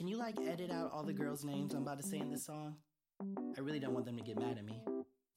Can you like edit out all the girls' names I'm about to say in this song? I really don't want them to get mad at me.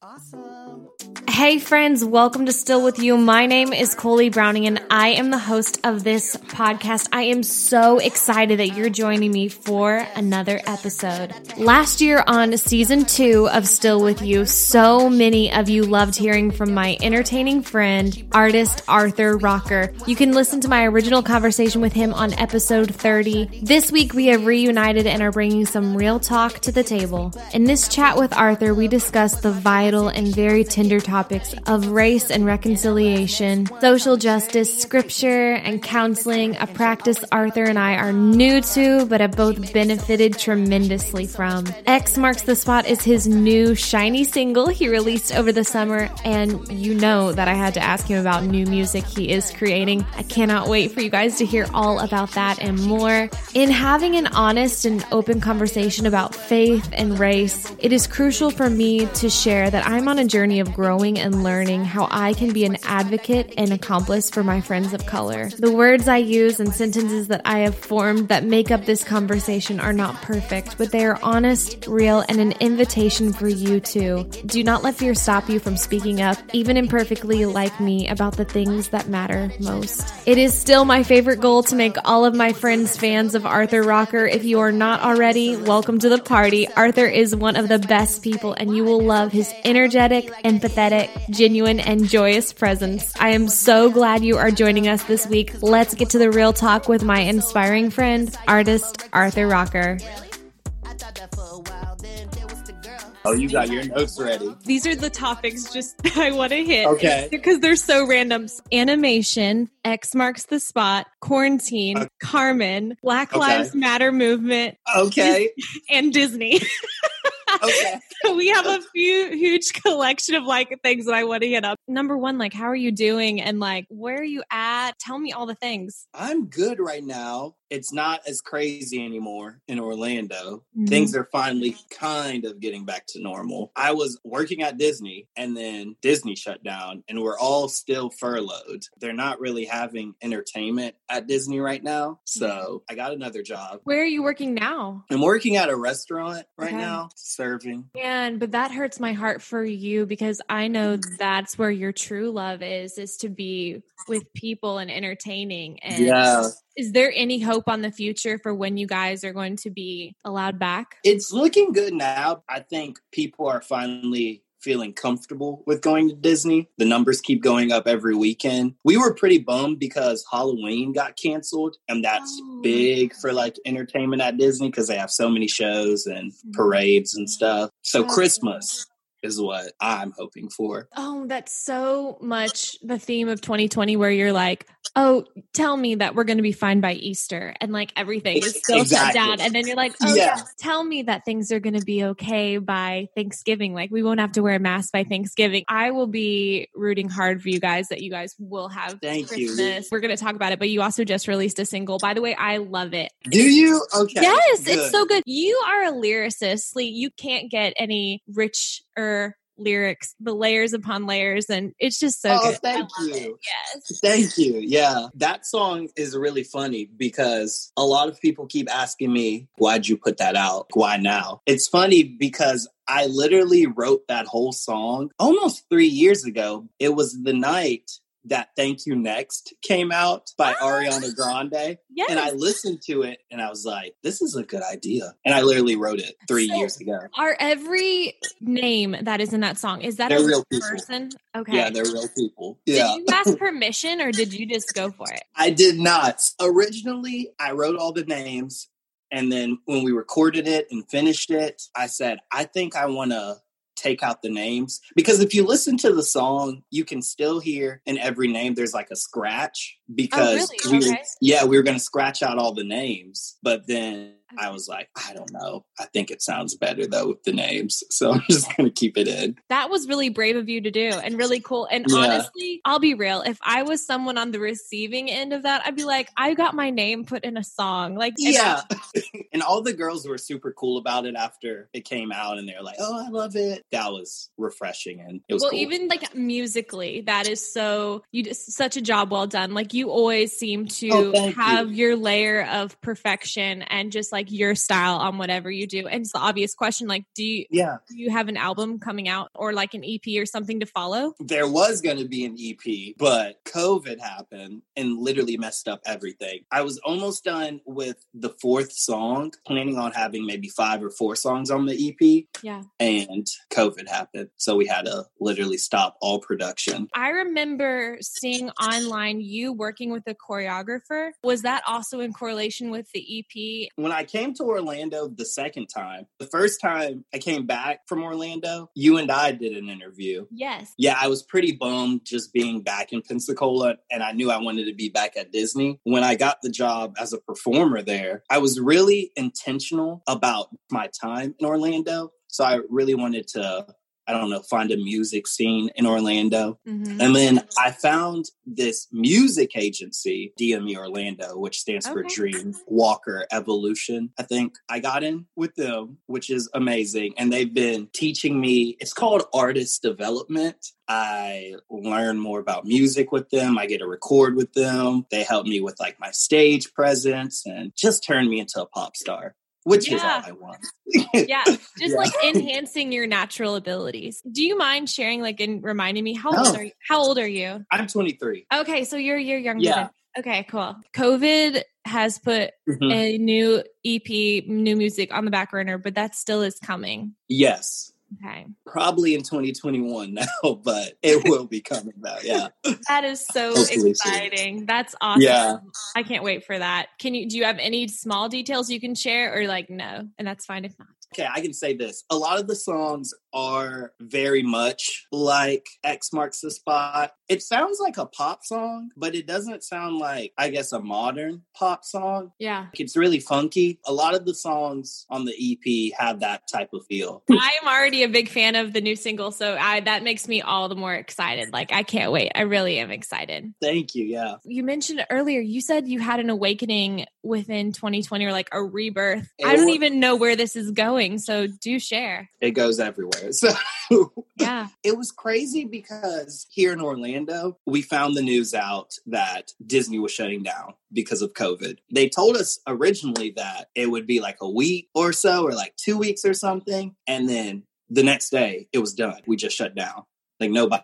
Awesome. Hey friends, welcome to Still With You. My name is Coley Browning and I am the host of this podcast. I am so excited that you're joining me for another episode. Last year on season two of Still With You, so many of you loved hearing from my entertaining friend, artist Arthur Rocker. You can listen to my original conversation with him on episode 30. This week we have reunited and are bringing some real talk to the table. In this chat with Arthur, we discuss the vital and very tender topics of race and reconciliation, social justice, scripture, and counseling, a practice Arthur and I are new to but have both benefited tremendously from. X Marks the Spot is his new shiny single he released over the summer, and you know that I had to ask him about new music he is creating. I cannot wait for you guys to hear all about that and more. In having an honest and open conversation about faith and race, it is crucial for me to share that I'm on a journey of growing and learning how I can be an advocate and accomplice for my friends of color. The words I use and sentences that I have formed that make up this conversation are not perfect, but they are honest, real, and an invitation for you too. Do not let fear stop you from speaking up, even imperfectly like me, about the things that matter most. It is still my favorite goal to make all of my friends fans of Arthur Rocker. If you are not already, welcome to the party. Arthur is one of the best people, and you will love his energetic, empathetic, genuine, and joyous presence. I am so glad you are joining us this week. Let's get to the real talk with my inspiring friend, artist Arthur Rocker. Oh, you got your notes ready. These are the topics just I want to hit. Okay. Because they're so random. Animation, X marks the spot, quarantine, Okay. Carmen, Black Okay. Lives Matter movement, Okay. and Disney. Okay. we have a few huge collection of like things that I want to hit up. Number one, like, how are you doing? And like, where are you at? Tell me all the things. I'm good right now. It's not as crazy anymore in Orlando. Mhm. Things are finally kind of getting back to normal. I was working at Disney and then Disney shut down and we're all still furloughed. They're not really having entertainment at Disney right now. So I got another job. Where are you working now? I'm working at a restaurant right Okay. now, serving. Man, but that hurts my heart for you because I know Mm. that's where your true love is, is to be with people and entertaining. And Yeah. is there any hope on the future for when you guys are going to be allowed back? It's looking good now. I think people are finally feeling comfortable with going to Disney. The numbers keep going up every weekend. We were pretty bummed because Halloween got canceled, and that's Oh. big for like entertainment at Disney because they have so many shows and mm-hmm. parades and stuff. So Oh. Christmas is what I'm hoping for. Oh, that's so much the theme of 2020 where you're like, oh, tell me that we're going to be fine by Easter and like everything is still Exactly. shut down. And then you're like, oh, yeah. Tell me that things are going to be okay by Thanksgiving. Like we won't have to wear a mask by Thanksgiving. I will be rooting hard for you guys that you guys will have Thank you. Christmas. We're going to talk about it, but you also just released a single. By the way, I love it. Do you? Okay. Yes, good. it's so good. You are a lyricist. Lee. You can't get any richer lyrics, the layers upon layers, and it's just so Oh, good. thank you. Yes. Thank you. Yeah. That song is really funny because a lot of people keep asking me, why'd you put that out? Why now? It's funny because I literally wrote that whole song almost three years ago. It was the night that Thank You Next came out by Ah. Ariana Grande. Yes. And I listened to it and I was like, this is a good idea. And I literally wrote it three So- years ago. are every name that is in that song is that They're a real real people. person? Okay. Yeah, they're real people. did Yeah. you ask permission or did you just go for it? I did not. Originally, I wrote all the names. And then when we recorded it and finished it, I said, I think I want to take out the names because if you listen to the song, you can still hear in every name there's like a scratch oh, because Oh, really? we Okay. yeah, we were going to scratch out all the names, but then I was like, I don't know. I think it sounds better though with the names. So I'm just going to keep it in. That was really brave of you to do and really cool. And Yeah. honestly, I'll be real. If I was someone on the receiving end of that, I'd be like, I got my name put in a song. Like, Yeah. and all the girls were super cool about it after it came out and they're like, oh, I love it. That was refreshing and it was well cool. even like musically that is so you did such a job well done like you always seem to Oh, have you. your layer of perfection and just like like your style on whatever you do. And it's the obvious question like do you Yeah. do you have an album coming out or like an EP or something to follow? There was going to be an EP, but COVID happened and literally messed up everything. I was almost done with the fourth song, planning on having maybe five or four songs on the EP, Yeah. and COVID happened. So we had to literally stop all production. I remember seeing online you working with a choreographer. Was that also in correlation with the EP? When I came to Orlando the second time, the first time I came back from Orlando, you and I did an interview. Yes. Yeah, I was pretty bummed just being back in Pensacola, and I knew I wanted to be back at Disney. When I got the job as a performer there, I was really intentional about my time in Orlando. So I really wanted to, I don't know, find a music scene in Orlando. Mhm. And then I found this music agency, DME Orlando, which stands for Dream Walker Evolution. I think I got in with them, which is amazing. And they've been teaching me, it's called artist development. I learn more about music with them. I get to record with them. They help me with like my stage presence and just turn me into a pop star, which is all I want. yeah just Yeah. like enhancing your natural abilities do you mind sharing like and reminding me how old are you how old are you I'm 23. okay so you're you're younger Yeah. than okay cool covid has put Mhm. a new ep new music on the back burner but that still is coming Yes. Okay probably in 2021 now, but it will be coming back. Yeah. that is so Hopefully soon. exciting that's awesome Yeah. i can't wait for that can you do you have any small details you can share or like no and that's fine if not Okay, I can say this. A lot of the songs are very much like X Marks the Spot. It sounds like a pop song, but it doesn't sound like, I guess, a modern pop song. yeah It's really funky. A lot of the songs on the EP have that type of feel. I am already a big fan of the new single, so I that makes me all the more excited. Like I can't wait. I really am excited. Thank you. Yeah. You mentioned earlier, you said you had an awakening within 2020 or like a rebirth. It I don't wa- even know where this is going, so do share. It goes everywhere. So Yeah. it was crazy because here in Orlando, we found the news out that Disney was shutting down because of COVID. They told us originally that it would be like a week or so, or like two weeks or something. And then the next day, it was done. We just shut down. Like nobody.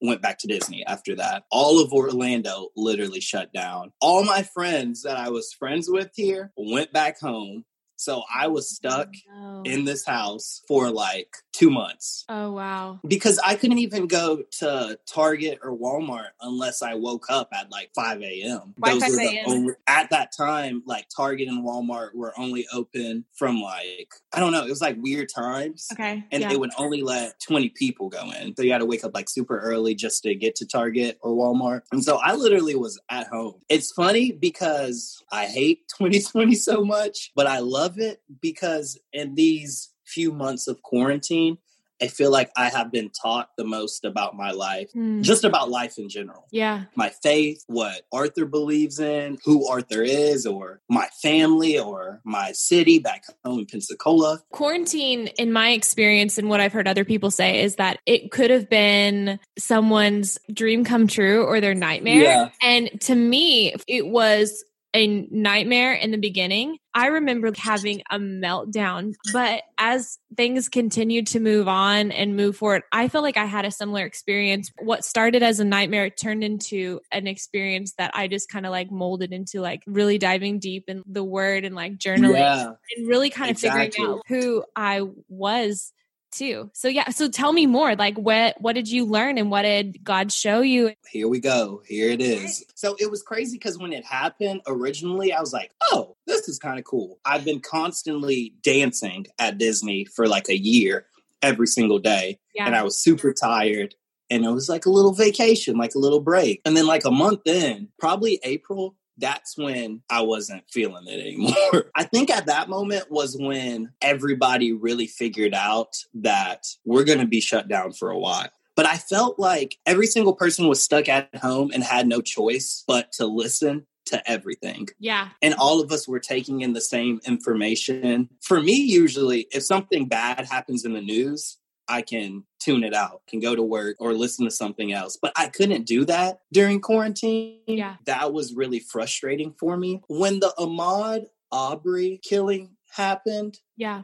Went back to Disney after that. All of Orlando literally shut down. All my friends that I was friends with here went back home. So I was stuck Oh. in this house for like two months oh wow. because I couldn't even go to Target or Walmart unless I woke up at like 5 a.m. Those 5 were the only, at that time, like Target and Walmart were only open from like, I don't know, it was like weird times. Okay. And yeah. they would only let 20 people go in. So you had to wake up like super early just to get to Target or Walmart. And so I literally was at home. It's funny because I hate 2020 so much, but I love it because in these few months of quarantine, I feel like I have been taught the most about my life, Hmm. just about life in general. yeah. My faith, what Arthur believes in, who Arthur is, or my family, or my city back home in Pensacola. Quarantine, in my experience and what I've heard other people say, is that it could have been someone's dream come true or their nightmare. Yeah. And to me, it was a nightmare in the beginning. I remember having a meltdown, but as things continued to move on and move forward, I feel like I had a similar experience. What started as a nightmare turned into an experience that I just kind of like molded into like really diving deep in the word and like journaling Yeah. and really kind of figuring out who I was too. So yeah, so tell me more. Like what what did you learn and what did God show you? here we go. Here it is. So it was crazy because when it happened originally, I was like, oh, this is kind of cool. I've been constantly dancing at Disney for like a year every single day. Yeah. And I was super tired. And it was like a little vacation, like a little break. And then, like a month in, probably April, that's when I wasn't feeling it anymore. I think at that moment was when everybody really figured out that we're going to be shut down for a while. But I felt like every single person was stuck at home and had no choice but to listen to everything. yeah. And all of us were taking in the same information. For me, usually, if something bad happens in the news, I can tune it out, can go to work or listen to something else. But I couldn't do that during quarantine. Yeah. That was really frustrating for me. When the Ahmaud Arbery killing happened, Yeah.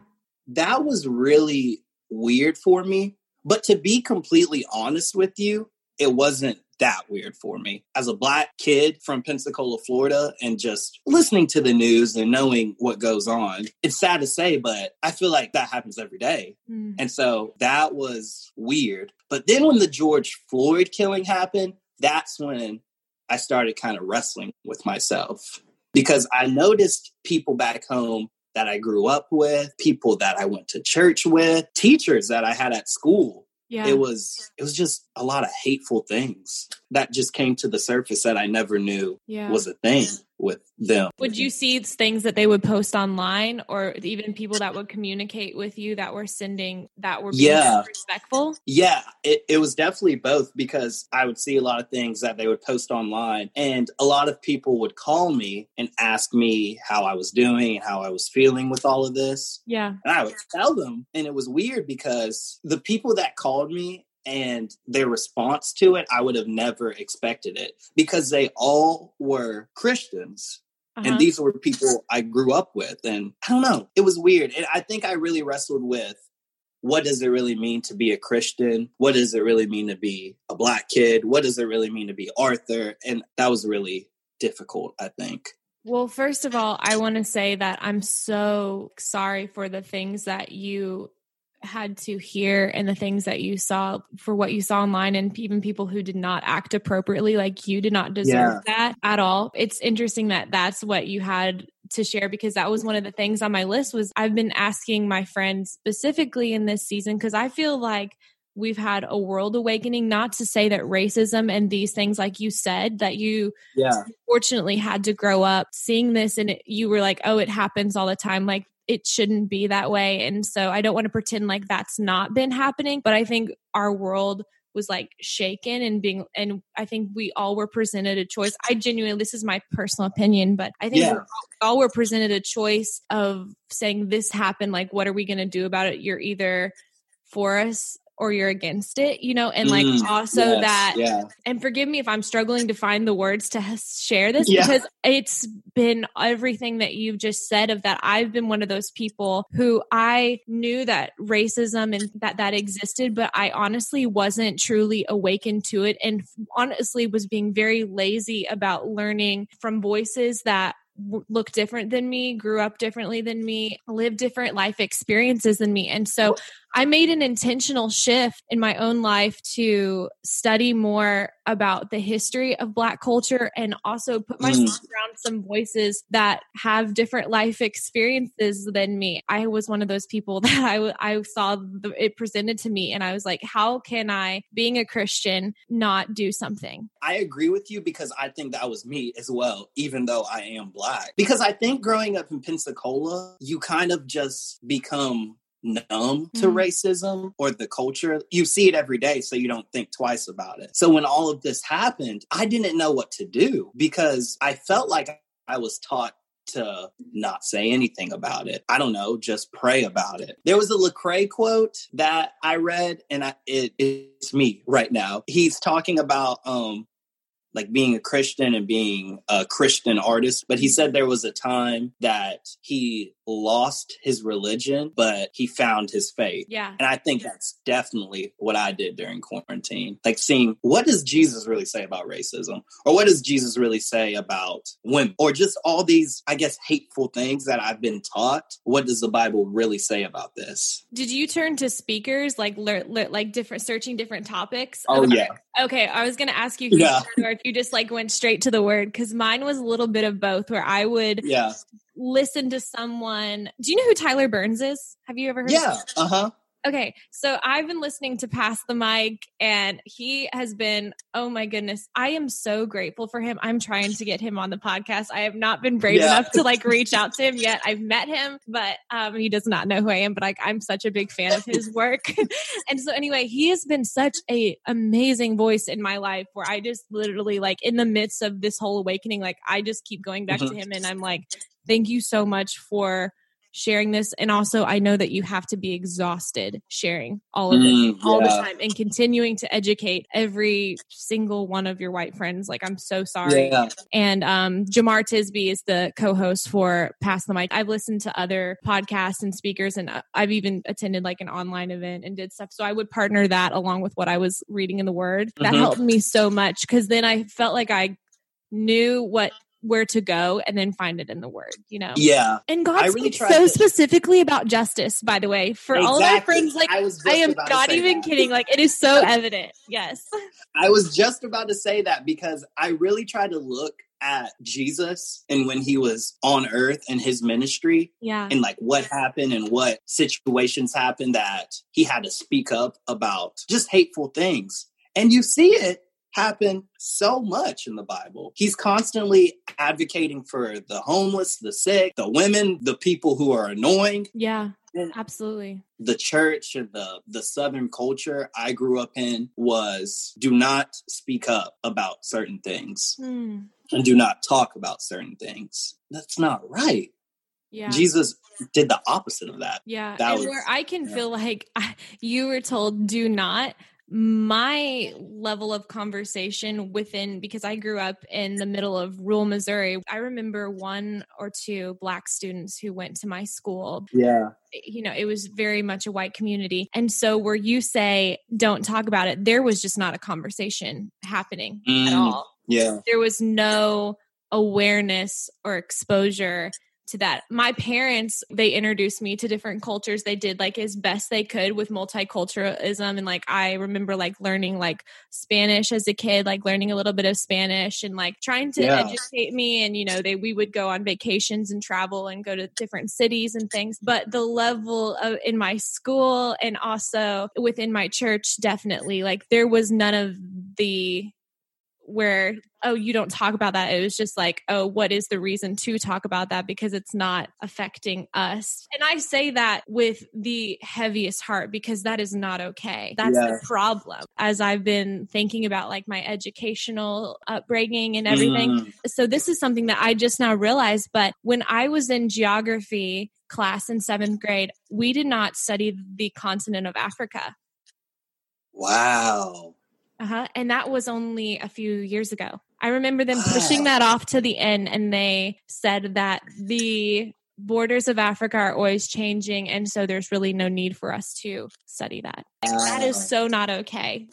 that was really weird for me. But to be completely honest with you, it wasn't that weird for me. As a black kid from Pensacola, Florida, and just listening to the news and knowing what goes on, it's sad to say, but I feel like that happens every day. Mm. And so that was weird. But then when the George Floyd killing happened, that's when I started kind of wrestling with myself because I noticed people back home that I grew up with, people that I went to church with, teachers that I had at school. Yeah. It was it was just a lot of hateful things that just came to the surface that I never knew yeah. was a thing with them. Would you see things that they would post online or even people that would communicate with you that were sending that were being Yeah. respectful? Yeah, it, it was definitely both because I would see a lot of things that they would post online, and a lot of people would call me and ask me how I was doing and how I was feeling with all of this. Yeah. And I would tell them, and it was weird because the people that called me and their response to it, I would have never expected it because they all were Christians. Uh-huh. And these were people I grew up with. And I don't know, it was weird. And I think I really wrestled with what does it really mean to be a Christian? What does it really mean to be a black kid? What does it really mean to be Arthur? And that was really difficult, I think. Well, first of all, I want to say that I'm so sorry for the things that you had to hear and the things that you saw for what you saw online and even people who did not act appropriately like you did not deserve that at all. It's interesting that that's what you had to share because that was one of the things on my list was I've been asking my friends specifically in this season because I feel like we've had a world awakening not to say that racism and these things like you said that you Yeah. fortunately had to grow up seeing this and it, you were like oh it happens all the time like it shouldn't be that way. And so i don't want to pretend like that's not been happening but i think our world was like shaken and being and i think we all were presented a choice. I genuinely this is my personal opinion but i think Yeah. we all were presented a choice of saying this happened like what are we going to do about it? You're either for us or you're against it you know and like Mm, also yes, that Yeah. and forgive me if I'm struggling to find the words to share this Yeah. because it's been everything that you've just said of that I've been one of those people who I knew that racism and that that existed but I honestly wasn't truly awakened to it and honestly was being very lazy about learning from voices that look different than me, grew up differently than me, lived different life experiences than me. And so I made an intentional shift in my own life to study more about the history of Black culture and also put myself mm. around some voices that have different life experiences than me. I was one of those people that I saw the, it presented to me and I was like, how can I, being a Christian, not do something? I agree with you because I think that was me as well, even though I am black. Because I think growing up in Pensacola, you kind of just become numb to Mhm. racism or the culture. You see it every day, so you don't think twice about it. So when all of this happened, I didn't know what to do because I felt like I was taught to not say anything about it. I don't know, just pray about it. There was a Lecrae quote that I read, and I, it, it's me right now. He's talking about um like being a Christian and being a Christian artist, but he said there was a time that he lost his religion, but he found his faith. Yeah. And I think that's definitely what I did during quarantine. Like seeing what does Jesus really say about racism? Or what does Jesus really say about women? Or just all these, I guess, hateful things that I've been taught. What does the Bible really say about this? Did you turn to speakers like like different searching different topics? Oh, Okay. yeah. Okay, I was going to ask you you Yeah. did or if you just like went straight to the word because mine was a little bit of both. Where I would Yeah. listen to someone. Do you know who Tyler Burns is? Have you ever heard? of Yeah. Uh huh. Okay, so I've been listening to Pass the Mic, and he has been, oh my goodness, I am so grateful for him. I'm trying to get him on the podcast. I have not been brave Yeah. enough to like reach out to him yet. I've met him, but um, he does not know who I am. But like, I'm such a big fan of his work, and so anyway, he has been such a amazing voice in my life. Where I just literally like in the midst of this whole awakening, like I just keep going back to Mhm. him, and I'm like, thank you so much for sharing this. And also, I know that you have to be exhausted sharing all of it Mm, all the time and continuing to educate every single one of your white friends. Like, I'm so sorry. Yeah. And um, Jemar Tisby is the co-host for Pass the Mic. I've listened to other podcasts and speakers, and uh, I've even attended like an online event and did stuff. So I would partner that along with what I was reading in the Word. That Mhm. helped me so much because then I felt like I knew what where to go and then find it in the Word. You know. Yeah. And God I really speaks tried so to- specifically about justice. By the way, for all of our friends, like I was I am not even that. kidding. Like it is so evident. Yes. I was just about to say that because I really try to look at Jesus and when he was on earth and his ministry Yeah. and like what happened and what situations happened that he had to speak up about just hateful things. And you see it happen so much in the Bible. He's constantly advocating for the homeless, the sick, the women, the people who are annoying. Yeah. And Absolutely. the church and the the southern culture I grew up in was do not speak up about certain things Hmm. and do not talk about certain things. That's not right. Yeah. Jesus did the opposite of that. Yeah, That and was- where I can yeah. feel like I, you were told do not. My level of conversation within because I grew up in the middle of rural Missouri. I remember one or two black students who went to my school. Yeah. You know, it was very much a white community. And so where you say don't talk about it, there was just not a conversation happening at Mm. all Yeah. there was no awareness or exposure to that. My parents, they introduced me to different cultures. They did like as best they could with multiculturalism. And like, I remember like learning like Spanish as a kid, like learning a little bit of Spanish and like trying to Yeah. educate me. And, you know, they, we would go on vacations and travel and go to different cities and things. But the level of in my school and also within my church, definitely like there was none of the where oh you don't talk about that it was just like oh what is the reason to talk about that because it's not affecting us and i say that with the heaviest heart because that is not okay that's Yeah. the problem as i've been thinking about like my educational upbringing and everything Mm. so this is something that I just now realized. But when I was in geography class in seventh grade, we did not study the continent of Africa. Wow. Uh-huh. And that was only a few years ago. I remember them pushing that off to the end, and they said that the borders of Africa are always changing. And so there's really no need for us to study that. Like, that is so not okay.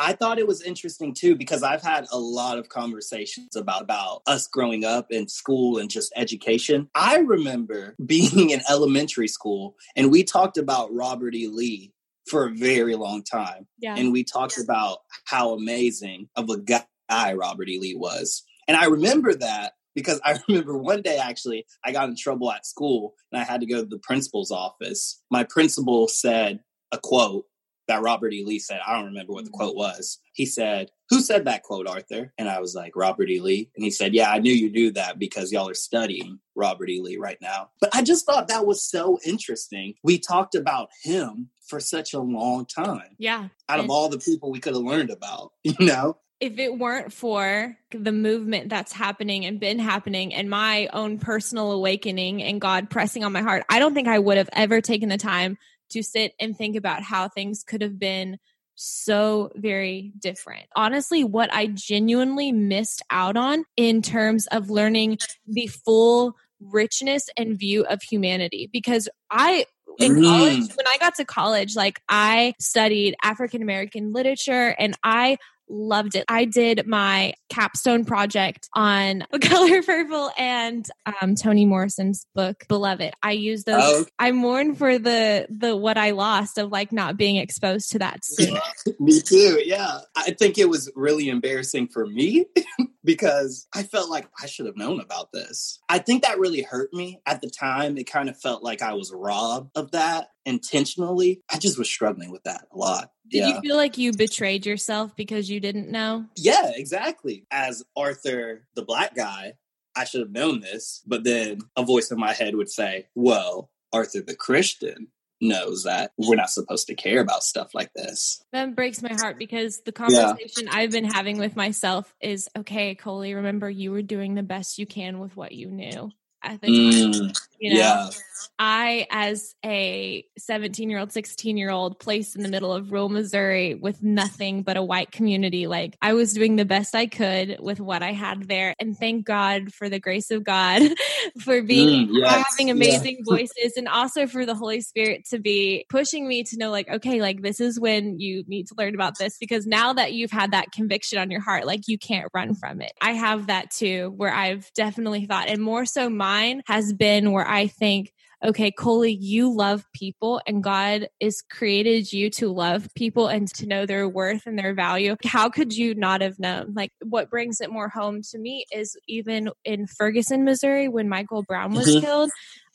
I thought it was interesting too because I've had a lot of conversations about about us growing up in school and just education. I remember being in elementary school and we talked about Robert E. Lee for a very long time. Yeah. And we talked about how amazing of a guy Robert E. Lee was. And I remember that because I remember one day actually I got in trouble at school and I had to go to the principal's office. My principal said a quote that Robert E. Lee said. I don't remember what the mm-hmm. quote was. He said, Who said that quote, Arthur? And I was like, Robert E. Lee. And he said, Yeah, I knew you knew that because y'all are studying Robert E. Lee right now. But I just thought that was so interesting. We talked about him for such a long time yeah. out of all the people we could have learned about, you know? if it weren't for the movement that's happening and been happening and my own personal awakening and God pressing on my heart, I don't think I would have ever taken the time to sit and think about how things could have been so very different. Honestly, what I genuinely missed out on in terms of learning the full richness and view of humanity because I in Mm. college when I got to college like I studied African American literature and I loved it. I did my capstone project on the Color Purple and um, Toni Morrison's book Beloved. I used those. Oh. I mourn for the the what I lost of like not being exposed to that. Me too. Yeah. I think it was really embarrassing for me because I felt like I should have known about this. I think that really hurt me at the time. It kind of felt like I was robbed of that intentionally. I just was struggling with that a lot. Did yeah. you feel like you betrayed yourself because you didn't know? yeah, exactly. As Arthur, the black guy, I should have known this. But then a voice in my head would say, well, Arthur, the Christian, knows that we're not supposed to care about stuff like this. That breaks my heart because the conversation I've been having with myself is okay, Coley, remember you were doing the best you can with what you knew. at the time. You know, yeah. I, as a 17 year old, 16 year old, placed in the middle of rural Missouri with nothing but a white community, like I was doing the best I could with what I had there. And thank God for the grace of God for being Mm, yes, having yeah. amazing voices and also for the Holy Spirit to be pushing me to know, like, okay, like this is when you need to learn about this because now that you've had that conviction on your heart, like you can't run from it. I have that too, where I've definitely thought, and more so mine has been where I think, okay, Coley, you love people and God is created you to love people and to know their worth and their value. How could you not have known? Like what brings it more home to me is even in Ferguson, Missouri, when Michael Brown was Mhm. killed,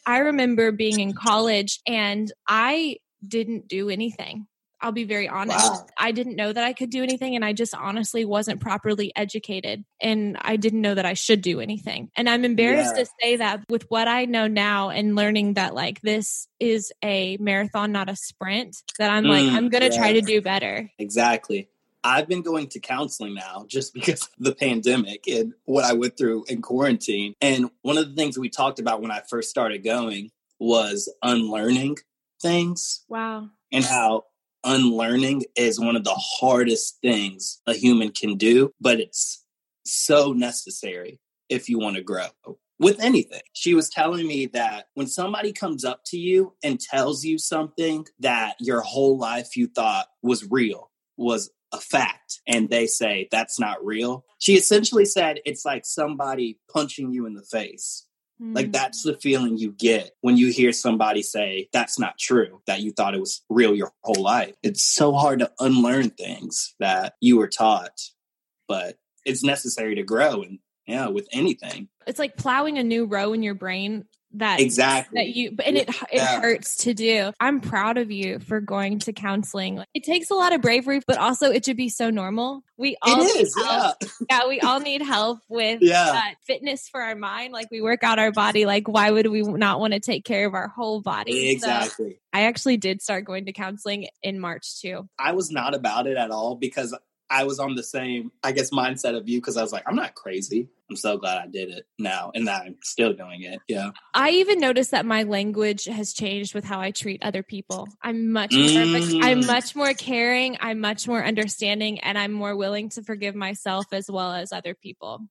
I remember being in college and I didn't do anything. I'll be very honest. Wow. I didn't know that I could do anything and I just honestly wasn't properly educated and I didn't know that I should do anything. And I'm embarrassed Yeah. to say that with what I know now and learning that like this is a marathon, not a sprint, that I'm like, Mm, I'm going to try to do better. Exactly. I've been going to counseling now just because of the pandemic and what I went through in quarantine. And one of the things we talked about when I first started going was unlearning things Wow. and how unlearning is one of the hardest things a human can do, but it's so necessary if you want to grow with anything. She was telling me that when somebody comes up to you and tells you something that your whole life you thought was real, was a fact, and they say that's not real, she essentially said it's like somebody punching you in the face. Like Mm. that's the feeling you get when you hear somebody say that's not true, that you thought it was real your whole life. It's so hard to unlearn things that you were taught, but it's necessary to grow and yeah, with anything. It's like plowing a new row in your brain that Exactly. that you and it it Yeah. hurts to do. I'm proud of you for going to counseling. It takes a lot of bravery, but also it should be so normal. We all It need is, yeah. help. yeah, we all need help with Yeah. uh, fitness for our mind. Like we work out our body. Like why would we not want to take care of our whole body? So Exactly. I actually did start going to counseling in March too. I was not about it at all because I was on the same, I guess, mindset of you because I was like, I'm not crazy. I'm so glad I did it now and that I'm still doing it. Yeah. I even noticed that my language has changed with how I treat other people. I'm much more Mm. I'm much more caring, I'm much more understanding, and I'm more willing to forgive myself as well as other people.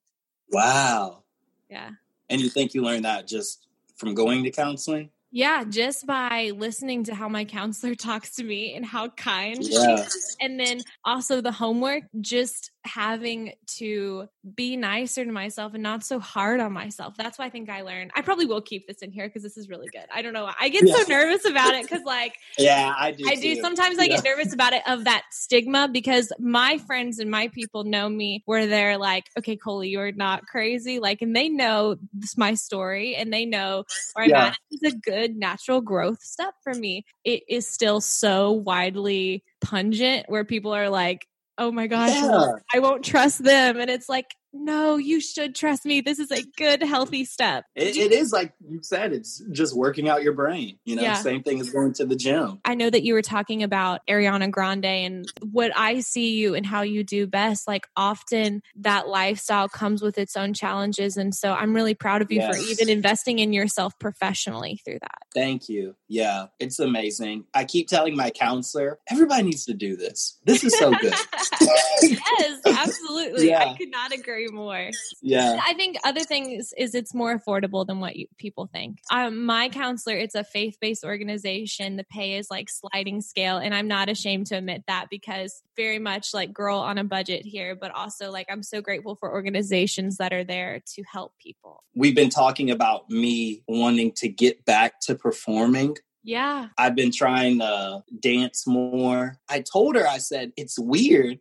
Wow. Yeah. And you think you learned that just from going to counseling? Yeah, just by listening to how my counselor talks to me and how kind she is. And then also the homework, just having to be nicer to myself and not so hard on myself. That's what I think I learned. I probably will keep this in here because this is really good. I don't know. I get so nervous about it because like Yeah, I do. I do. too. Sometimes I get nervous about it of that stigma because my friends and my people know me where they're like, okay, Coley, you're not crazy. Like, and they know this my story and they know where I'm Yeah. at. It's a good natural growth step for me. It is still so widely pungent where people are like, oh my gosh, Yeah. I won't trust them. And it's like, no, you should trust me. This is a good, healthy step. It, it is like you said, it's just working out your brain. You know, Yeah. same thing as going to the gym. I know that you were talking about Ariana Grande and what I see you and how you do best. Like often that lifestyle comes with its own challenges. And so I'm really proud of you for even investing in yourself professionally through that. Thank you. Yeah, it's amazing. I keep telling my counselor, everybody needs to do this. This is so good. yes, absolutely. Yeah. I could not agree more. yeah. I think other things is it's more affordable than what you, people think. Um, my counselor, it's a faith based organization. The pay is like sliding scale, and I'm not ashamed to admit that because very much like girl on a budget here, but also like I'm so grateful for organizations that are there to help people. We've been talking about me wanting to get back to performing. Yeah, I've been trying to dance more. I told her, I said, it's weird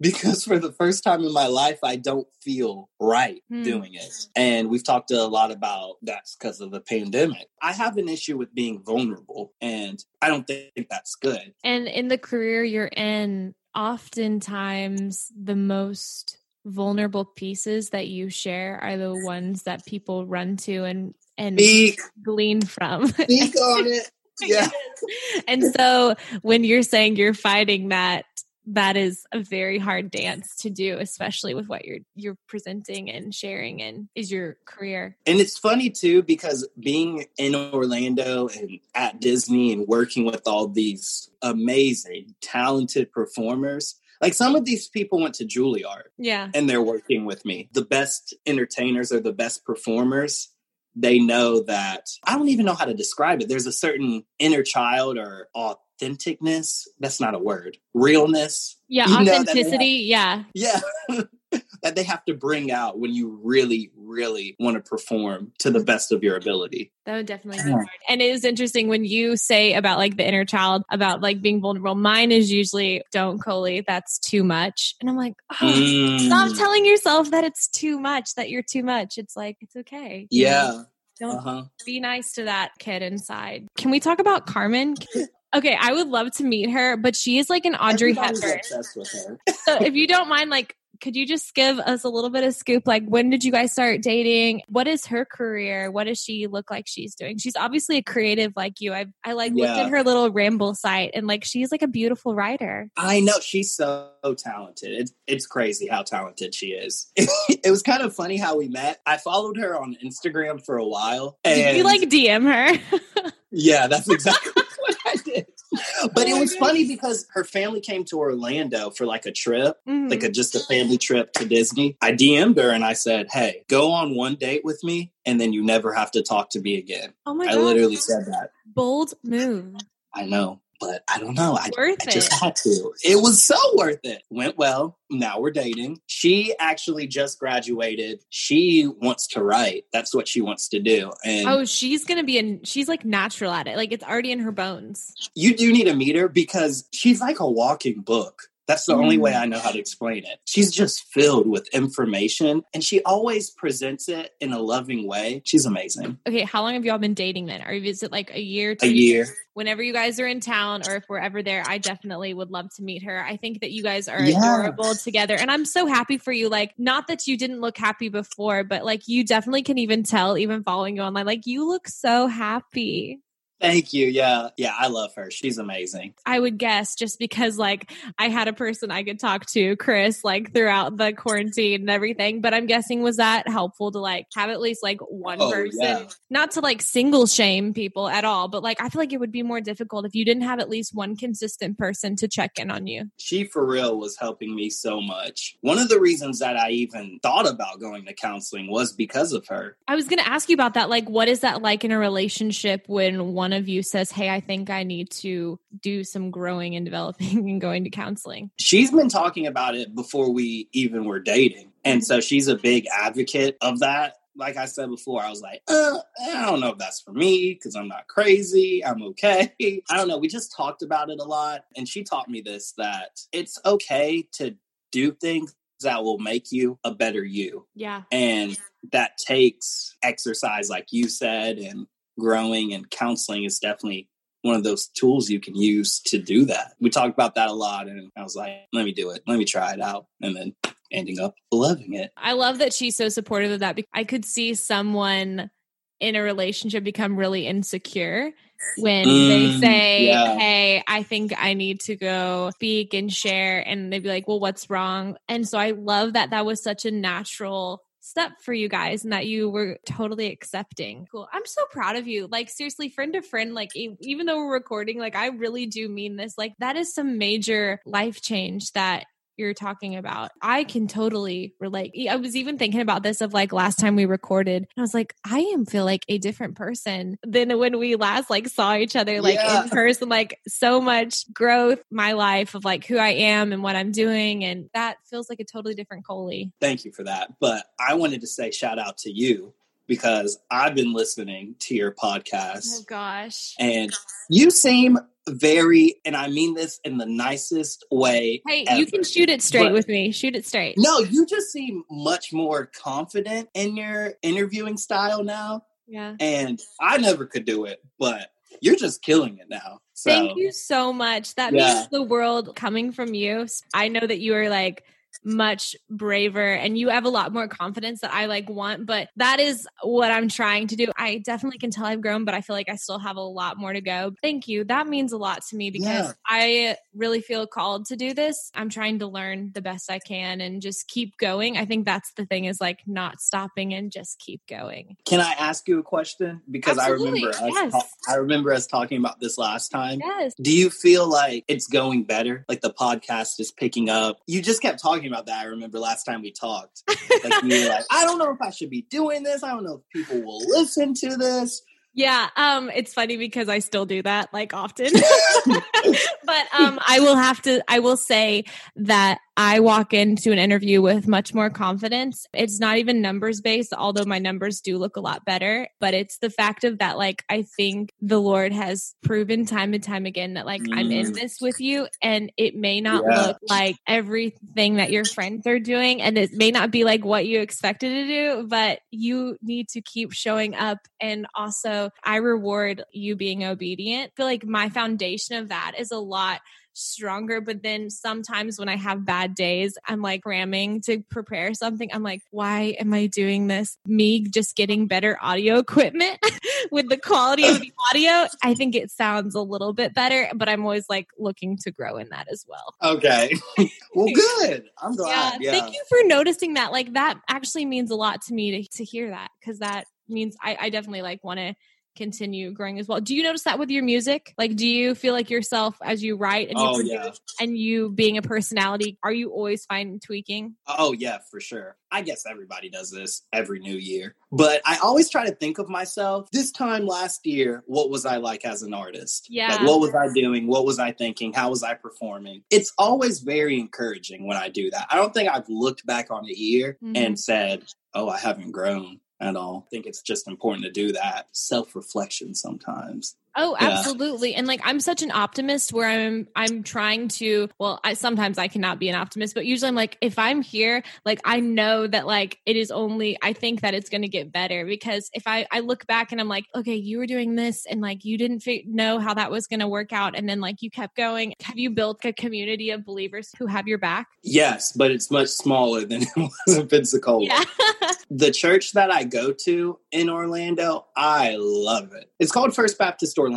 because for the first time in my life, I don't feel right Hmm. doing it. And we've talked a lot about that's because of the pandemic. I have an issue with being vulnerable, and I don't think that's good. and in the career you're in, oftentimes the most vulnerable pieces that you share are the ones that people run to and and Speak, glean from. speak on it. Yeah. and so when you're saying you're fighting that that is a very hard dance to do, especially with what you're you're presenting and sharing and is your career. And it's funny too because being in Orlando and at Disney and working with all these amazing, talented performers. Like some of these people went to Juilliard Yeah. and they're working with me. The best entertainers or the best performers, they know that I don't even know how to describe it. There's a certain inner child or authenticness. That's not a word. Realness. Yeah, know have- authenticity. yeah. Yeah. that they have to bring out when you really, really want to perform to the best of your ability. That would definitely be Yeah. hard. And it is interesting when you say about like the inner child, about like being vulnerable. Mine is usually don't Coley, that's too much. And I'm like, oh, stop Mm. telling yourself that it's too much, that you're too much. It's like, it's okay. You know? Yeah. Don't Uh-huh. be nice to that kid inside. Can we talk about Carmen? Okay, I would love to meet her, but she is like an Audrey Hepburn. obsessed with her. So if you don't mind, like, could you just give us a little bit of scoop? Like, when did you guys start dating? What is her career? What does she look like she's doing? She's obviously a creative like you. I I like looked at her little ramble site and like she's like a beautiful writer. I know she's so talented. It's it's crazy how talented she is. it was kind of funny how we met. I followed her on Instagram for a while. And Did you like DM her? Yeah, that's exactly what I did. But Oh it was funny because her family came to Orlando for like a trip, Mhm. like a just a family trip to Disney. I DM'd her and I said, "Hey, go on one date with me and then you never have to talk to me again." oh my I god, literally said that. bold move. I know, but I don't know. I, Worth I just it. had to. It was so worth it. Went well. Now we're dating. She actually just graduated. She wants to write. That's what she wants to do. And Oh, she's gonna be in. She's like natural at it. Like it's already in her bones. you do need to meet her because she's like a walking book. That's the only Mm. way I know how to explain it. She's just filled with information and she always presents it in a loving way. She's amazing. Okay, how long have y'all been dating then? Are you is it like a year? A year. whenever you guys are in town or if we're ever there, I definitely would love to meet her. I think that you guys are Yeah. adorable together. And I'm so happy for you. Like, not that you didn't look happy before, but like you definitely can even tell, even following you online, like you look so happy. Thank you. Yeah. Yeah. I love her. She's amazing. I would guess just because like I had a person I could talk to, Chris, like throughout the quarantine and everything. But I'm guessing was that helpful to like have at least like one Oh, person, yeah. not to like single shame people at all, but like I feel like it would be more difficult if you didn't have at least one consistent person to check in on you. She for real was helping me so much. One of the reasons that I even thought about going to counseling was because of her. I was going to ask you about that. Like, what is that like in a relationship when one of you says, Hey, I think I need to do some growing and developing and going to counseling? She's been talking about it before we even were dating. And so she's a big advocate of that. Like I said before, I was like, uh, I don't know if that's for me because I'm not crazy. I'm okay. I don't know. We just talked about it a lot. And she taught me this that it's okay to do things that will make you a better you. Yeah. And that takes exercise, like you said, and growing and counseling is definitely one of those tools you can use to do that. We talked about that a lot, and I was like, let me do it. Let me try it out. And then ending up loving it. I love that she's so supportive of that because I could see someone in a relationship become really insecure when they Mm, say, yeah. Hey, I think I need to go speak and share. And they'd be like, Well, what's wrong? And so I love that that was such a natural step for you guys and that you were totally accepting. Cool. I'm so proud of you. Like, seriously, friend to friend, like, even though we're recording, like, I really do mean this. Like, that is some major life change that you're talking about. I can totally relate. I was even thinking about this of like last time we recorded. I was like, I am feel like a different person than when we last like saw each other like Yeah. in person. Like so much growth, my life of like who I am and what I'm doing, and that feels like a totally different Coley. Thank you for that. But I wanted to say shout out to you because I've been listening to your podcast. Oh gosh. And you seem very, and I mean this in the nicest way. Hey, ever. you can shoot it straight But- with me. Shoot it straight. No, you just seem much more confident in your interviewing style now. Yeah. And I never could do it, but you're just killing it now. So Thank you so much. That Yeah. means the world coming from you. I know that you are like much braver and you have a lot more confidence that I like want. But that is what I'm trying to do. I definitely can tell I've grown, but I feel like I still have a lot more to go. Thank you. That means a lot to me because yeah. I really feel called to do this. I'm trying to learn the best I can and just keep going. I think that's the thing is like not stopping and just keep going. Can I ask you a question? Because Absolutely. I remember us yes. ta- I remember us talking about this last time. Yes. Do you feel like it's going better? Like the podcast is picking up? You just kept talking about that. I remember last time we talked. Like you were like, I don't know if I should be doing this. I don't know if people will listen to this. Yeah, um, it's funny because I still do that like often. but um, I will have to. I will say that I walk into an interview with much more confidence. It's not even numbers based, although my numbers do look a lot better. But it's the fact of that, like, I think the Lord has proven time and time again that, like, mm. I'm in mm. this with you. And it may not yeah. look like everything that your friends are doing. And it may not be like what you expected to do, but you need to keep showing up. And also, I reward you being obedient. I feel like my foundation of that is a lot stronger. But then sometimes when I have bad days, I'm like ramming to prepare something. I'm like, why am I doing this? Me just getting better audio equipment with the quality of the audio. I think it sounds a little bit better, but I'm always like looking to grow in that as well. Okay. well, good. I'm glad. Yeah, yeah. Thank you for noticing that. Like that actually means a lot to me to, to hear that because that means I, I definitely like want to continue growing as well. Do you notice that with your music? Like, do you feel like yourself as you write and you oh, produce yeah. and you being a personality, are you always fine tweaking? Oh, yeah, for sure. I guess everybody does this every new year. But I always try to think of myself this time last year, what was I like as an artist? Yeah. Like, what was I doing? What was I thinking? How was I performing? It's always very encouraging when I do that. I don't think I've looked back on a year mm-hmm. and said, oh, I haven't grown at all. I think it's just important to do that self reflection sometimes. Oh, absolutely. Yeah. And like I'm such an optimist where I'm I'm trying to well, I sometimes I cannot be an optimist, but usually I'm like if I'm here, like I know that like it is only I think that it's going to get better because if I I look back and I'm like, okay, you were doing this and like you didn't fi- know how that was going to work out and then like you kept going. Have you built a community of believers who have your back? Yes, but it's much smaller than it was in Pensacola. Yeah. the church that I go to in Orlando, I love it. It's called First Baptist Orlando,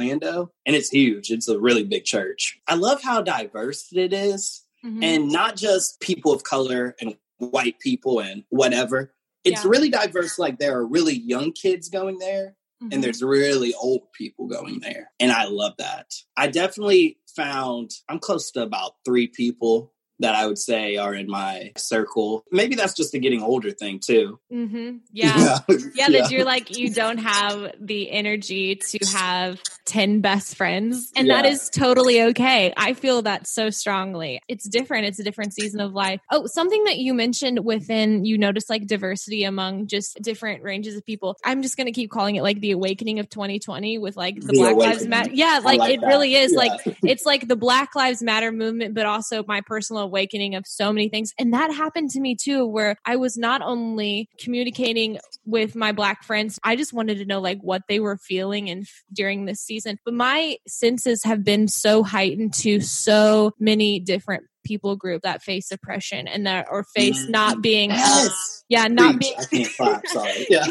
and it's huge. It's a really big church. I love how diverse it is, mm-hmm. and not just people of color and white people and whatever. It's yeah. really diverse. Like there are really young kids going there, mm-hmm. and there's really old people going there. And I love that. I definitely found I'm close to about three people that I would say are in my circle. Maybe that's just a getting older thing too. Mm-hmm. Yeah. Yeah. yeah. yeah. That you're like, you don't have the energy to have 10 best friends. And yeah. that is totally okay. I feel that so strongly. It's different. It's a different season of life. Oh, something that you mentioned within, you notice like diversity among just different ranges of people. I'm just going to keep calling it like the awakening of 2020 with like the, the Black awakening. Lives Matter. Yeah. Like, like it that. really is. Yeah. Like, it's like the Black Lives Matter movement, but also my personal awakening of so many things. And that happened to me too, where I was not only communicating with my black friends, I just wanted to know like what they were feeling and f- during this season. But my senses have been so heightened to so many different people group that face oppression and that or face mm-hmm. not being yes yeah, not being clap, sorry. Yeah.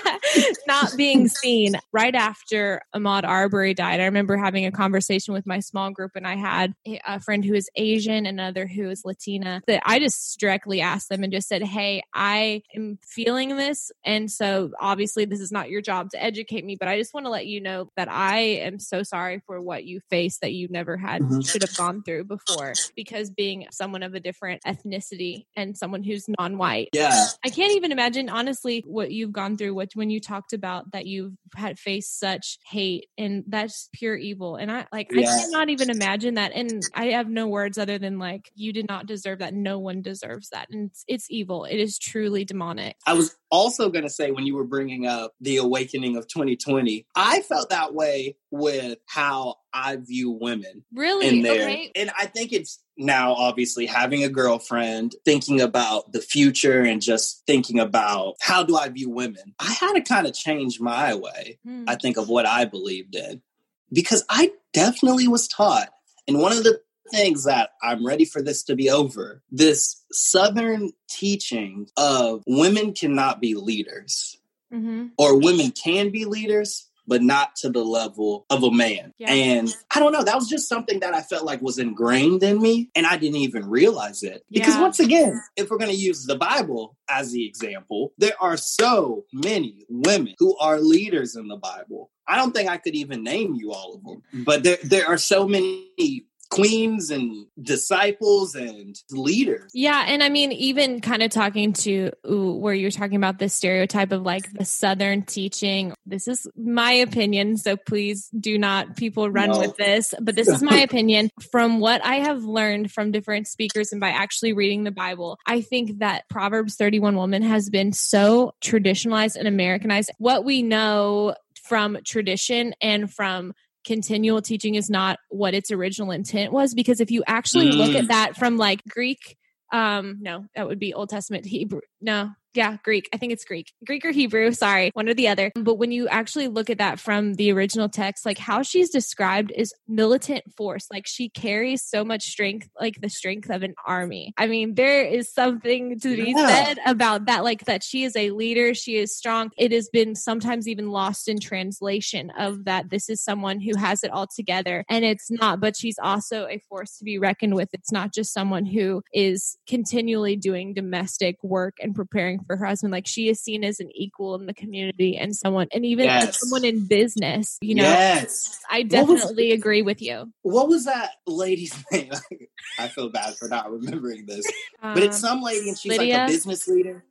not being seen. Right after Ahmaud Arbery died, I remember having a conversation with my small group and I had a friend who is Asian and another who is Latina that I just directly asked them and just said, Hey, I am feeling this. And so obviously this is not your job to educate me, but I just want to let you know that I am so sorry for what you face that you never had mm-hmm. should have gone through before because being someone of a different ethnicity and someone who's non-white. Yeah I can't even imagine, honestly, what you've gone through. What when you talked about that you've had faced such hate and that's pure evil. And I like yeah. I cannot even imagine that. And I have no words other than like you did not deserve that. No one deserves that. And it's, it's evil. It is truly demonic. I was also going to say when you were bringing up the awakening of 2020, I felt that way with how I view women. Really? In there. Okay. And I think it's now obviously having a girlfriend, thinking about the future and just thinking about how do I view women. I had to kind of change my way, hmm. I think, of what I believed in. Because I definitely was taught. And one of the things that I'm ready for this to be over. This Southern teaching of women cannot be leaders Mm-hmm. or women can be leaders, but not to the level of a man. Yeah. And I don't know, that was just something that I felt like was ingrained in me and I didn't even realize it. Because Yeah. once again, if we're going to use the Bible as the example, there are so many women who are leaders in the Bible. I don't think I could even name you all of them, but there there are so many queens and disciples and leaders. Yeah, and I mean, even kind of talking to ooh, where you're talking about this stereotype of like the Southern teaching. This is my opinion, so please do not people run No. with this. But this is my opinion from what I have learned from different speakers and by actually reading the Bible. I think that Proverbs 31 woman has been so traditionalized and Americanized. What we know from tradition and from continual teaching is not what its original intent was because if you actually look at Mm. that from like greek um no that would be old testament hebrew no. Yeah greek. I think it's greek. Greek or hebrew. Sorry. One or the other. But when you actually look at that from the original text like how she's described is militant force. Like she carries so much strength like the strength of an army. I mean there is something to be Yeah. said about that like that she is a leader. She is strong. It has been sometimes even lost in translation of that this is someone who has it all together. And it's not but she's also a force to be reckoned with. It's not just someone who is continually doing domestic work and preparing for her husband like she is seen as an equal in the community and someone and even Yes. someone in business you know yes. i What was- definitely agree with you What was that lady's name? I feel bad for not remembering this. But it's Um, some lady and she's Lydia? like a business leader.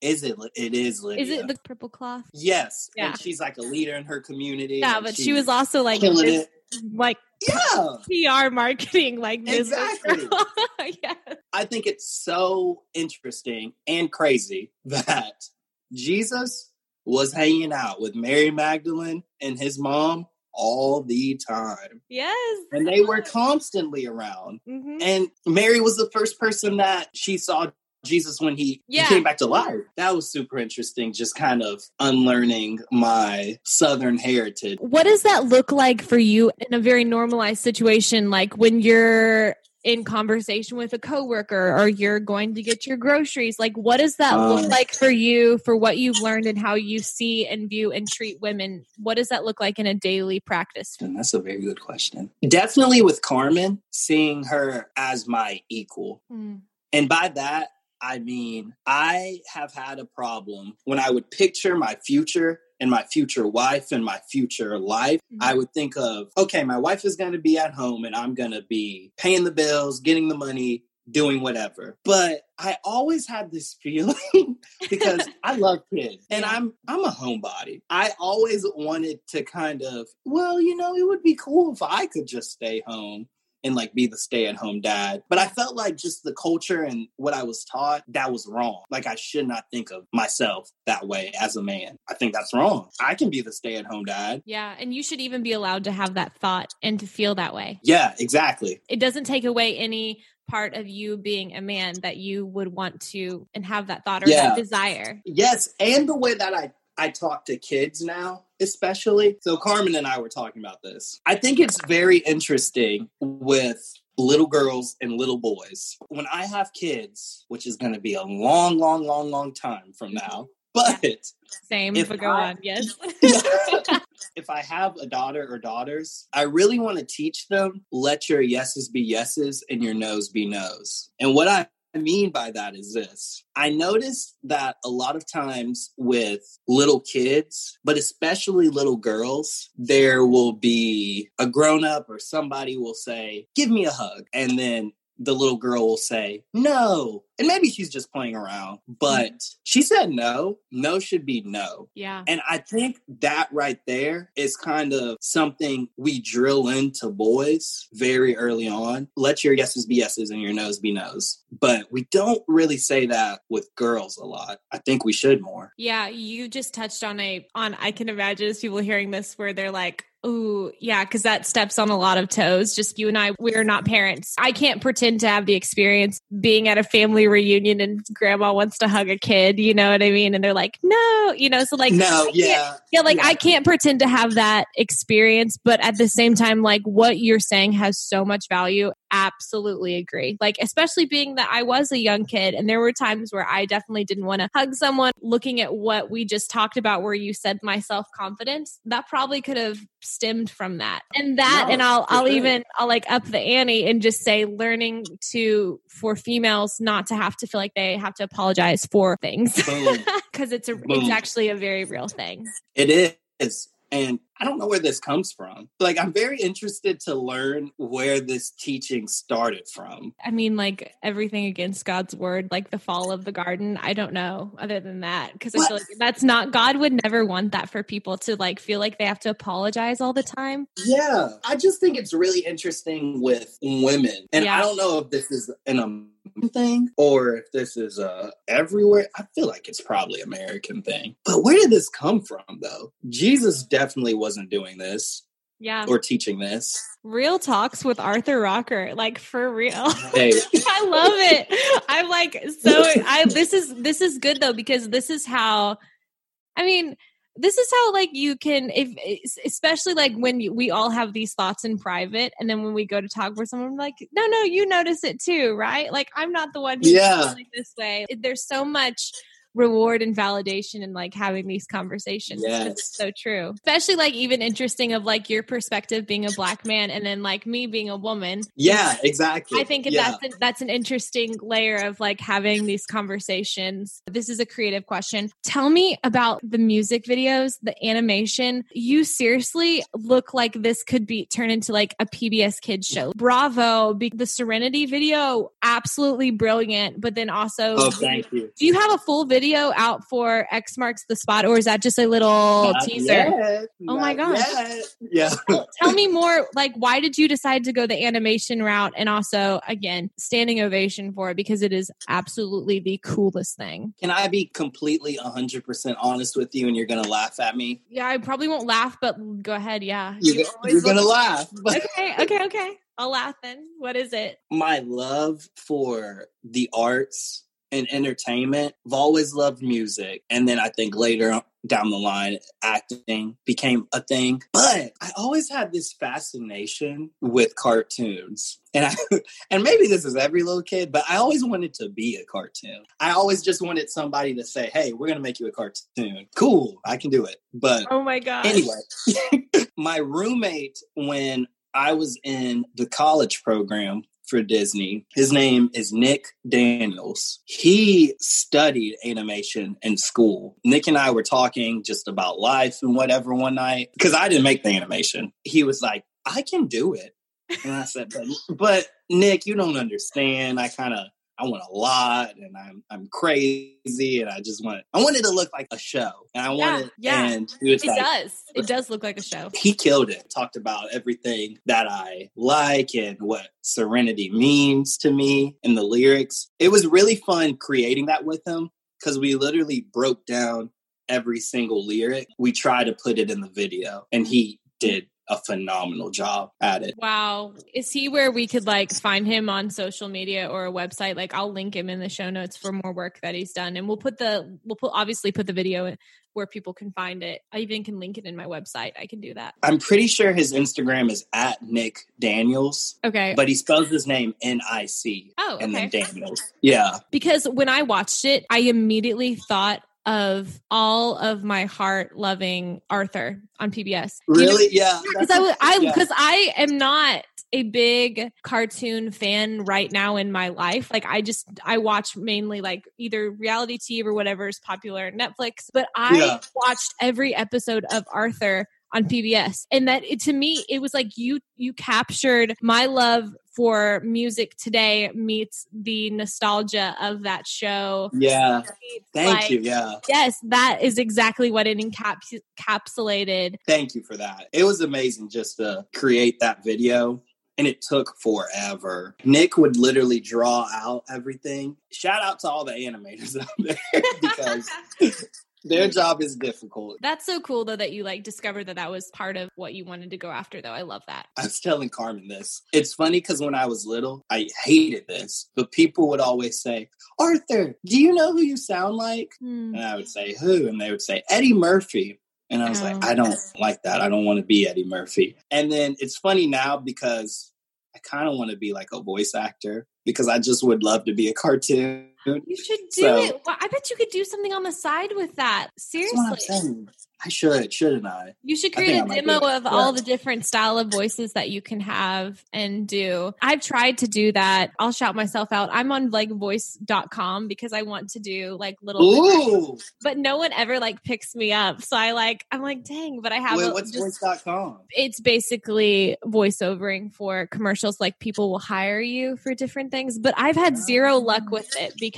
Is it? It is Lydia. is it the purple cloth yes. Yeah. And she's like a leader in her community. yeah but she was also like killing it. Like Yeah. PR marketing, like. Exactly. yeah. I think it's so interesting and crazy that Jesus was hanging out with Mary Magdalene and his mom all the time. Yes. And they were constantly around. Mhm. And Mary was the first person that she saw Jesus when he, he came back to life. That was super interesting, just kind of unlearning my Southern heritage. What does that look like for you in a very normalized situation, like when you're in conversation with a coworker or you're going to get your groceries? Like, what does that look Um, like for you for what you've learned and how you see and view and treat women? What does that look like in a daily practice? And that's a very good question. Definitely with Carmen, seeing her as my equal. Mm. And by that, I mean, I have had a problem when I would picture my future and my future wife and my future life. Mhm. I would think of, okay, my wife is going to be at home and I'm going to be paying the bills, getting the money, doing whatever. But I always had this feeling because I love kids and I'm I'm a homebody. I always wanted to kind of, well, you know, it would be cool if I could just stay home and like be the stay at home dad. But I felt like just the culture and what I was taught, that was wrong. Like I should not think of myself that way as a man. I think that's wrong. I can be the stay at home dad. Yeah. And you should even be allowed to have that thought and to feel that way. Yeah, exactly. it doesn't take away any part of you being a man that you would want to and have that thought or Yeah. that desire. Yes, and the way that I I talk to kids now, especially. So Carmen and I were talking about this. I think it's very interesting with little girls and little boys. When I have kids, which is going to be a long, long, long, long time from now, but Same, If but go I- on. Yes. if I have a daughter or daughters, I really want to teach them let your yeses be yeses and your no's be no's. And what I mean by that is this I noticed that a lot of times with little kids, but especially little girls, there will be a grown up or somebody will say, Give me a hug. And then the little girl will say, No. And maybe she's just playing around, but mm-hmm. she said no. No should be no. yeah. And I think that right there is kind of something we drill into boys very early on. Let your yeses be yeses and your no's be no's. But we don't really say that with girls a lot. I think we should more. Yeah, you just touched on a on I can imagine as people hearing this where they're like, "Oh, yeah, cuz that steps on a lot of toes. Just you and I, we're not parents. I can't pretend to have the experience being at a family reunion and grandma wants to hug a kid, you know what I mean? And they're like, "No," you know, so like no, yeah. Yeah, like Yeah. I can't pretend to have that experience, but at the same time, like what you're saying has so much value absolutely agree. Like, especially being that I was a young kid and there were times where I definitely didn't want to hug someone. Looking at what we just talked about, where you said my self confidence, that probably could have stemmed from that. And that, No, and I'll, I'll even, I'll like up the ante and just say learning to, for females not to have to feel like they have to apologize for things. Cause it's a, Boom. it's actually a very real thing. It is. And I don't know where this comes from. Like, I'm very interested to learn where this teaching started from. I mean, like everything against God's word, like the fall of the garden. I don't know other than that because I feel like that's not God would never want that for people to like feel like they have to apologize all the time. Yeah. I just think it's really interesting with women. And Yeah. I don't know if this is an thing or if this is uh, everywhere. I feel like it's probably American thing. But where did this come from, though? Jesus definitely wasn't doing this Yeah, or teaching this. real talks with Arthur Rocker, like for real. Hey, I love it. I'm like so. I this is this is good though because this is how. I mean, this is how like you can if especially like when you, we all have these thoughts in private and then when we go to talk with someone like no no you notice it too right like i'm not the one who's Yeah. feeling this way there's so much reward and validation and like having these conversations. Yes. it's so true especially like even interesting of like your perspective being a black man and then like me being a woman yeah, exactly. I think yeah. that's an, that's an interesting layer of like having these conversations. This is a creative question. Tell me about the music videos, the animation. You seriously look like this could be turned into like a PBS kids show. Bravo! The Serenity video, absolutely brilliant. But then also, Oh, thank you. do you have a full video out for X marks the spot, or is that just a little Not teaser? yet. Oh my gosh. yet. Yeah. Tell me more. Like, why did you decide to go the animation route? And also, again, standing ovation for it because it is absolutely the coolest thing. Can I be completely 100% honest with you and you're going to laugh at me? Yeah, I probably won't laugh, but go ahead. Yeah, You're, you go, you're going to laugh. But Okay, okay, okay. I'll laugh then. What is it? my love for the arts and entertainment, I've always loved music. And then I think later down the line, acting became a thing. But I always had this fascination with cartoons. And I and maybe this is every little kid, but I always wanted to be a cartoon. I always just wanted somebody to say, Hey, we're gonna make you a cartoon. Cool, I can do it. But Oh my god. Anyway, my roommate, when I was in the college program for Disney, his name is Nick Daniels. He studied animation in school. Nick and I were talking just about life and whatever one night because I didn't make the animation. He was like, I can do it. And I said, but, but Nick, you don't understand. I kind of I want a lot and I'm I'm crazy and I just want I wanted to look like a show. And I Yeah, wanted yeah. and was it like, does. It does look like a show. he killed it. Talked about everything that I like and what serenity means to me and the lyrics. It was really fun creating that with him because we literally broke down every single lyric. We tried to put it in the video and he mm-hmm. did a phenomenal job at it. Wow. Is he where we could like find him on social media or a website? Like I'll link him in the show notes for more work that he's done. And we'll put the we'll put obviously put the video where people can find it. I even can link it in my website. I can do that. I'm pretty sure his Instagram is at Nick Daniels, Okay. but he spells his name N I C oh, and okay. then Daniels. Yeah. because when I watched it, I immediately thought of all of my heart loving Arthur on PBS. You know- Really? Yeah. because I I Yeah. because I am not a big cartoon fan right now in my life. Like I just I watch mainly like either reality TV or whatever is popular on Netflix. But I Yeah. watched every episode of Arthur on PBS, and that it, to me it was like you you captured my love for music today meets the nostalgia of that show. Yeah. Thank Like, you. Yeah. Yes, that is exactly what it encaps- encapsulated. Thank you for that. It was amazing just to create that video. And it took forever. Nick would literally draw out everything. Shout out to all the animators out there because their job is difficult. That's so cool though that you like discovered that that was part of what you wanted to go after though. I love that. I was telling Carmen this. It's funny because when I was little, I hated this, but people would always say, Arthur, do you know who you sound like? Hmm. And I would say, Who? And they would say, Eddie Murphy. And I was Oh. like, I don't like that. I don't want to be Eddie Murphy. And then it's funny now because I kind of want to be like a voice actor because I just would love to be a cartoon. You should do So- it. Well, I bet you could do something on the side with that. That's what I'm Seriously. I should, shouldn't I? You should create a demo of all the different style of voices that you can have and do. I've tried to do that. I'll shout myself out. I'm on like voice.com because I want to do like little Ooh. but no one ever like picks me up. So I like I'm like, dang, but I have Wait, a, what's just- voice.com? it's basically voiceovering for commercials like people will hire you for different things but i've had oh. zero luck with it because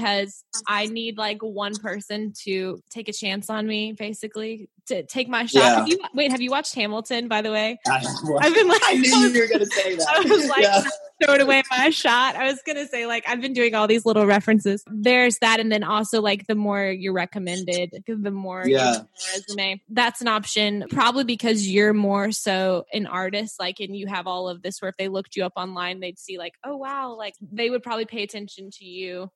i need like one person to take a chance on me basically to take my shot Yeah. Have you, wait have you watched hamilton by the way I, i've been like I knew you were going to say that. I was like, Yeah. throwing away my shot. I was gonna say, like, I've been doing all these little references. There's that, and then also like the more you're recommended, the more Yeah. your resume. That's an option, probably because you're more so an artist, like, and you have all of this. Where if they looked you up online, they'd see like, oh wow, like they would probably pay attention to you.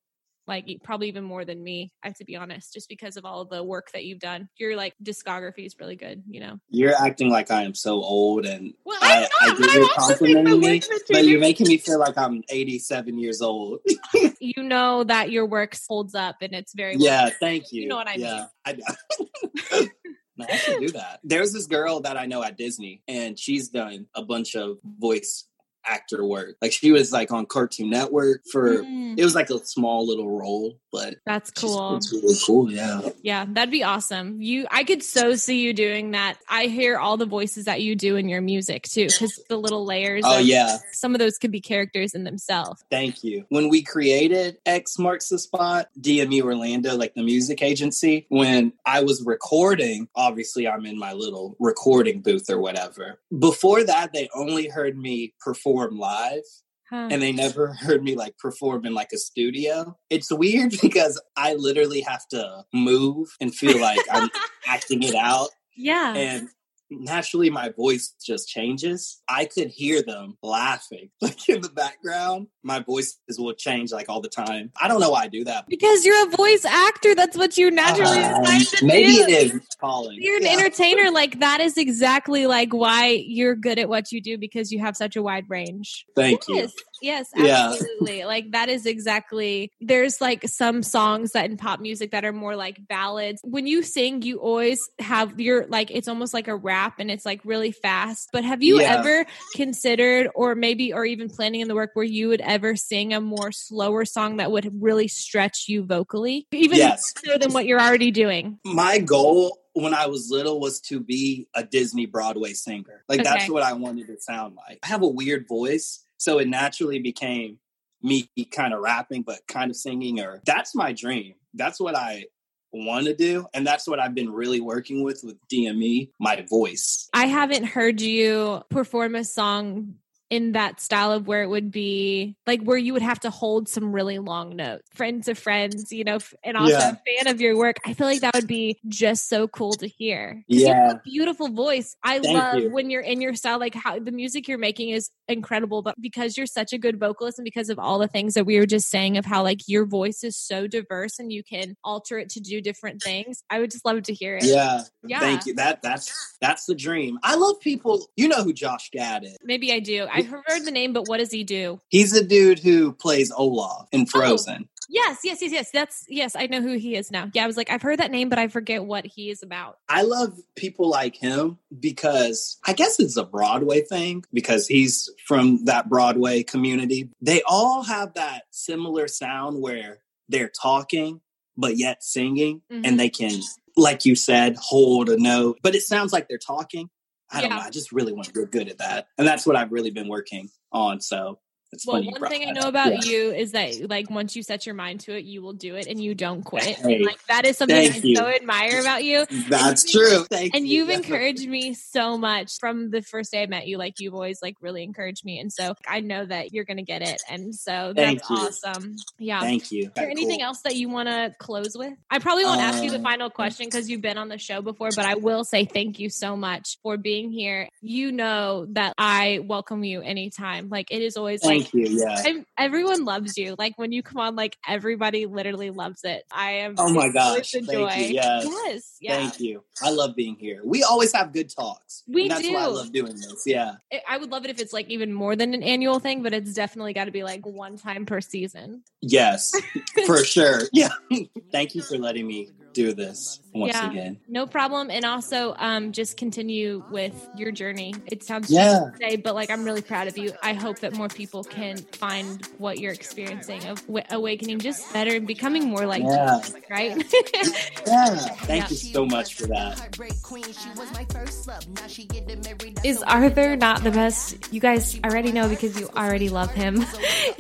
Like probably even more than me, I have to be honest, just because of all the work that you've done. Your like discography is really good, you know. You're acting like I am so old and Well, I, I'm I not, get but you're I'm complimenting me, but you're making me feel like I'm 87 years old. you know that your work holds up and it's very well yeah, thank you. You know what I mean. yeah, I No, I should do that. There's this girl that I know at Disney, and she's done a bunch of voice actor work. Like she was like on Cartoon Network for Mm, it was like a small little role, but that's cool. It's really cool. Yeah. Yeah, that'd be awesome. You, I could so see you doing that. I hear all the voices that you do in your music too, because the little layers. Oh of- yeah. some of those could be characters in themselves. Thank you. When we created X Marks the Spot, DMU Orlando, like the music agency, when I was recording, obviously I'm in my little recording booth or whatever. Before that, they only heard me perform live Huh. and they never heard me like perform in like a studio. It's weird because I literally have to move and feel like I'm acting it out yeah, and naturally my voice just changes. I could hear them laughing like in the background. My voices will change like all the time. I don't know why I do that. because you're a voice actor. That's what you naturally um, decide to maybe do. it is calling. You're an Yeah. entertainer. Like that is exactly like why you're good at what you do because you have such a wide range. Thank you. Yes, yes, Yeah. absolutely. like that is exactly. There's like some songs that in pop music that are more like ballads. When you sing, you always have your like it's almost like a rap and it's like really fast. But have you Yeah. ever considered, or maybe, or even planning in the work where you would ever sing a more slower song that would really stretch you vocally, even Yes. more than what you're already doing? My goal when I was little was to be a Disney Broadway singer. Like that's what I wanted to sound like. I have a weird voice, so it naturally became me kind of rapping but kind of singing or that's my dream. That's what I want to do and that's what I've been really working with with DME, my voice. I haven't heard you perform a song in that style of where it would be like where you would have to hold some really long notes. Friends of friends, you know, and also Yeah. a fan of your work. I feel like that would be just so cool to hear. 'Cause You have Yeah. a beautiful voice. I Thank love you. when you're in your style, like how the music you're making is incredible, but because you're such a good vocalist and because of all the things that we were just saying of how like your voice is so diverse and you can alter it to do different things, I would just love to hear it. Yeah. Yeah. Thank you. That that's that's the dream. I love people. You know who Josh Gad is. Maybe I do. I've heard the name, but what does he do? He's the dude who plays Olaf in Frozen. Yes, yes, yes, yes. That's yes, I know who he is now. Yeah, I was like, I've heard that name, but I forget what he is about. I love people like him because I guess it's a Broadway thing because he's from that Broadway community. They all have that similar sound where they're talking but yet singing Mhm. and they can like you said hold a note but it sounds like they're talking. I don't Yeah. know. I just really want to get good at that. And that's what I've really been working on. So it's Well, one thing I know about Yeah. you is that like once you set your mind to it, you will do it and you don't quit. Hey, And, like that is something I you. so admire about you. That's you've true. Thank And you. you've encouraged me so much from the first day I met you. Like you've always like really encouraged me. And so I know that you're gonna get it. And so that's awesome. Yeah. Thank you. Is there anything cool. else that you want to close with? I probably won't ask you the Um, final question because you've been on the show before, but I will say thank you so much for being here. You know that I welcome you anytime. Like it is always Thank you. Yeah. I'm, everyone loves you. Like when you come on, like everybody literally loves it. I am. Oh my gosh. Thank you. Yes. Yes. Yeah. Thank you. I love being here. We always have good talks. We that's why I love doing this. Yeah. I would love it if it's like even more than an annual thing, but it's definitely got to be like one time per season. Yes, for sure. Yeah. Thank you for letting me do this once Yeah. again. No problem. And also, um, just continue with your journey. It sounds Yeah. to say, but like I'm really proud of you. I hope that more people can find what you're experiencing of w- awakening just better and becoming more like Yeah. Jesus, right? Yeah. Thank Yeah. you so much for that. Is Arthur not the best? You guys already know because you already love him.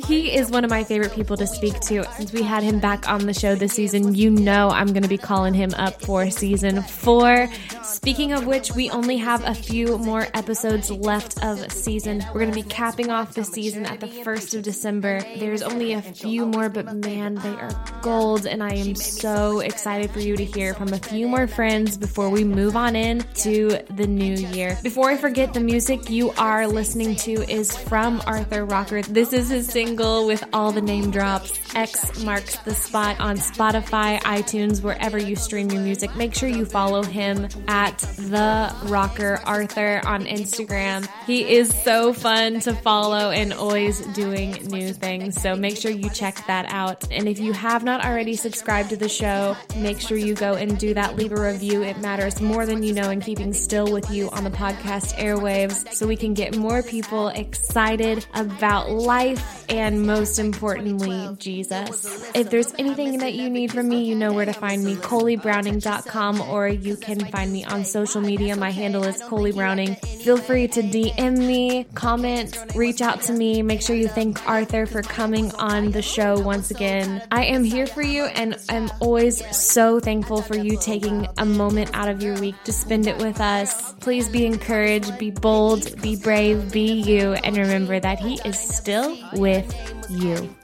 He is one of my favorite people to speak to. Since we had him back on the show this season, you know I'm going to be calling him up for season four. Speaking of which, we only have a few more episodes left of season. We're going to be capping off the season at the 1st of December. There's only a few more, but man, they are gold. And I am so excited for you to hear from a few more friends before we move on in to the new year. Before I forget, the music you are listening to is from Arthur Rocker. This is his single with all the name drops. X marks the spot on Spotify, iTunes, wherever you stream your music. Make sure you follow him at the Rocker Arthur on Instagram. He is so fun to follow and always doing new things. So make sure you check that out. And if you have not already subscribed to the show, make sure you go and do that. Leave a review. It matters more than you know in keeping still with you on the podcast airwaves so we can get more people excited about life and most importantly, Jesus. If there's anything that you need from me, you know where to find me, ColeyBrowning.com, or you can find me on social media. My handle is Coley Browning. Feel free to DM me, comment, reach out to me. Make sure you thank Arthur for coming on the show once again. I am here for you, and I'm always so thankful for you taking a moment out of your week to spend it with us. Please be encouraged, be bold, be brave, be you, and remember that He is still with you.